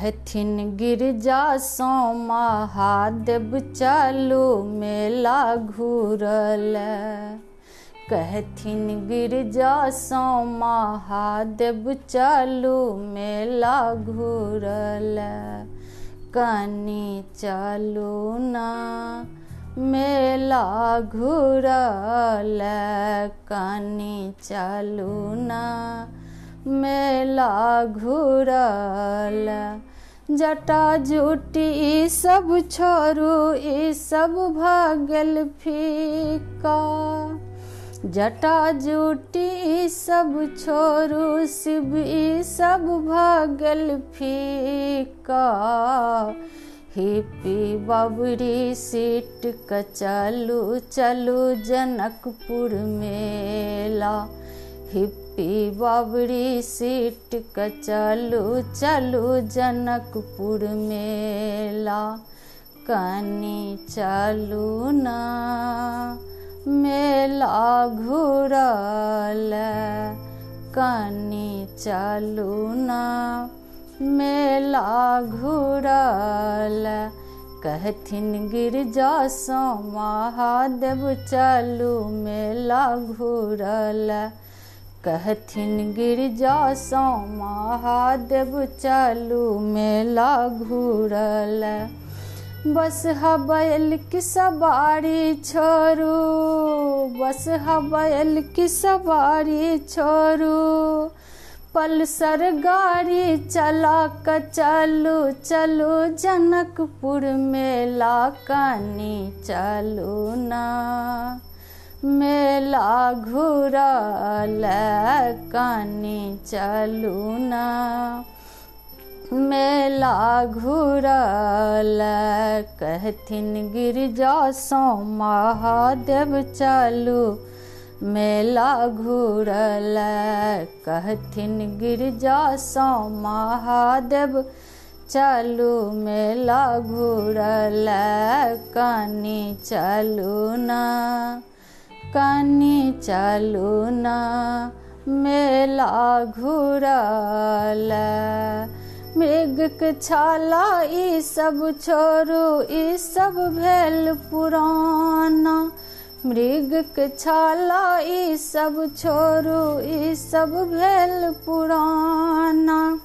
हथिन गिरजा सो महादेव, चालू मेला घूरल। कहथिन गिरजा सो महादेव, चालू मेला घूरल। कनी चालू ना, मेला घूरल। कनी चालू ना, मेला घूरल। जटा जुटी सब छोरू, ई सब भागल फीका। जटा जुटी सब छोरू, शिव ई सब भागल फीका। हिप्पी बबरी सीट क चलू चलू जनकपुर मेला। हिप्पी बबरी सीट क चलू चलू जनकपुर मेला। कनी चलू ना, मेला घूरल। कनी चलू ना, मेला घूरल। कहथिन गिरजा सो महादेव, चलू मेला घूरल। कहथिन गिरजा सो, महादेव चलू मेला घूरल। बस हबैल की सवारी छोरू, बस हबैल की सवारी छोरू। पल्सर गाड़ी चला क चलू चलू जनकपुर मेला कनी चलू ना। मेला घूरल कनी चलू ना मेला घूरल कहथिन, गिरजा सो महादेव चलू। मेला घूरल कहथिन, गिरजा सो महादेव चलू। मेला घूरल कनी चलू ना कनी चलू ना, मेला घूरल। मृगक छाला, ई सब छोरू, ई सब भेल पुराना। मृगक छाला, ई सब छोरू, ई सब भेल पुराना।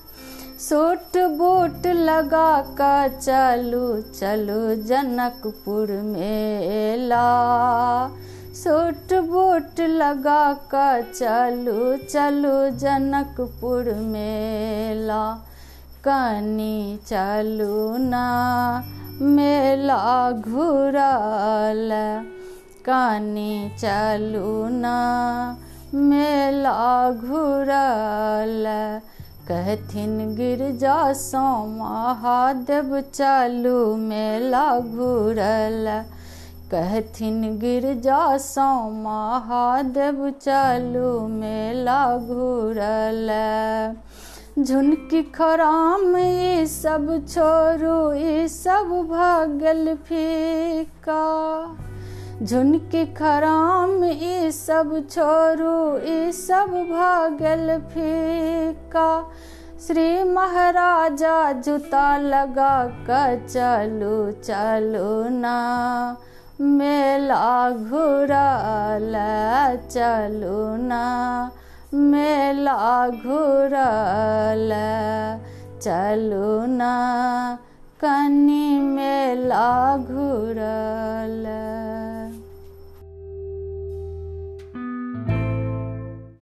सूट बूट लगा कर चलू चलू जनकपुर मेला। सूट बूट लगा कर चलू चलू जनकपुर मेला। कनी चलू ना, मेला घूरल। कनी चलू ना, मेला घूरल। कहथिन, गिरजा सो महादेव चलू मेला घूरल। कहथिन गिरजा सो महादेव, चलू मेला घूरल। झुनकी खराम, ई सब छोरू ई सब भागल फीका। झुनकी खराम, ई सब छोरू ई सब भागल फीका। श्री महाराजा, जूता लगा कर चलू चलू ना। मेला घूरल चलू ना। मेला घूरल चलू ना। कनी मेला घूरल।